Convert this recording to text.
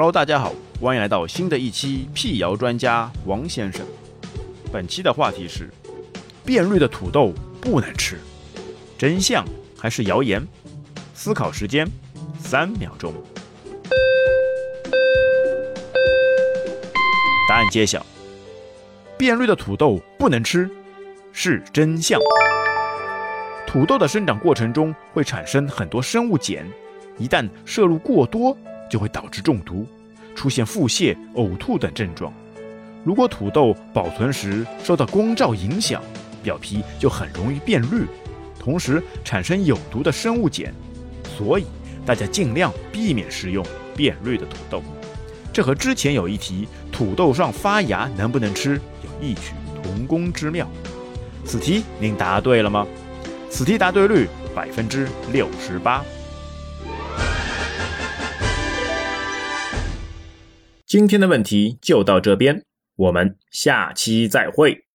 Hello，大家好，欢迎来到新的一期辟谣专家王先生。本期的话题是：变绿的土豆不能吃，真相还是谣言？思考时间三秒钟。答案揭晓：变绿的土豆不能吃，是真相。土豆的生长过程中会产生很多生物碱，一旦摄入过多，就会导致中毒，出现腹泻、呕吐等症状。如果土豆保存时受到光照影响，表皮就很容易变绿，同时产生有毒的生物碱。所以大家尽量避免食用变绿的土豆。这和之前有一题土豆上发芽能不能吃有异曲同工之妙。此题您答对了吗？此题答对率百分之六十八。今天的问题就到这边，我们下期再会。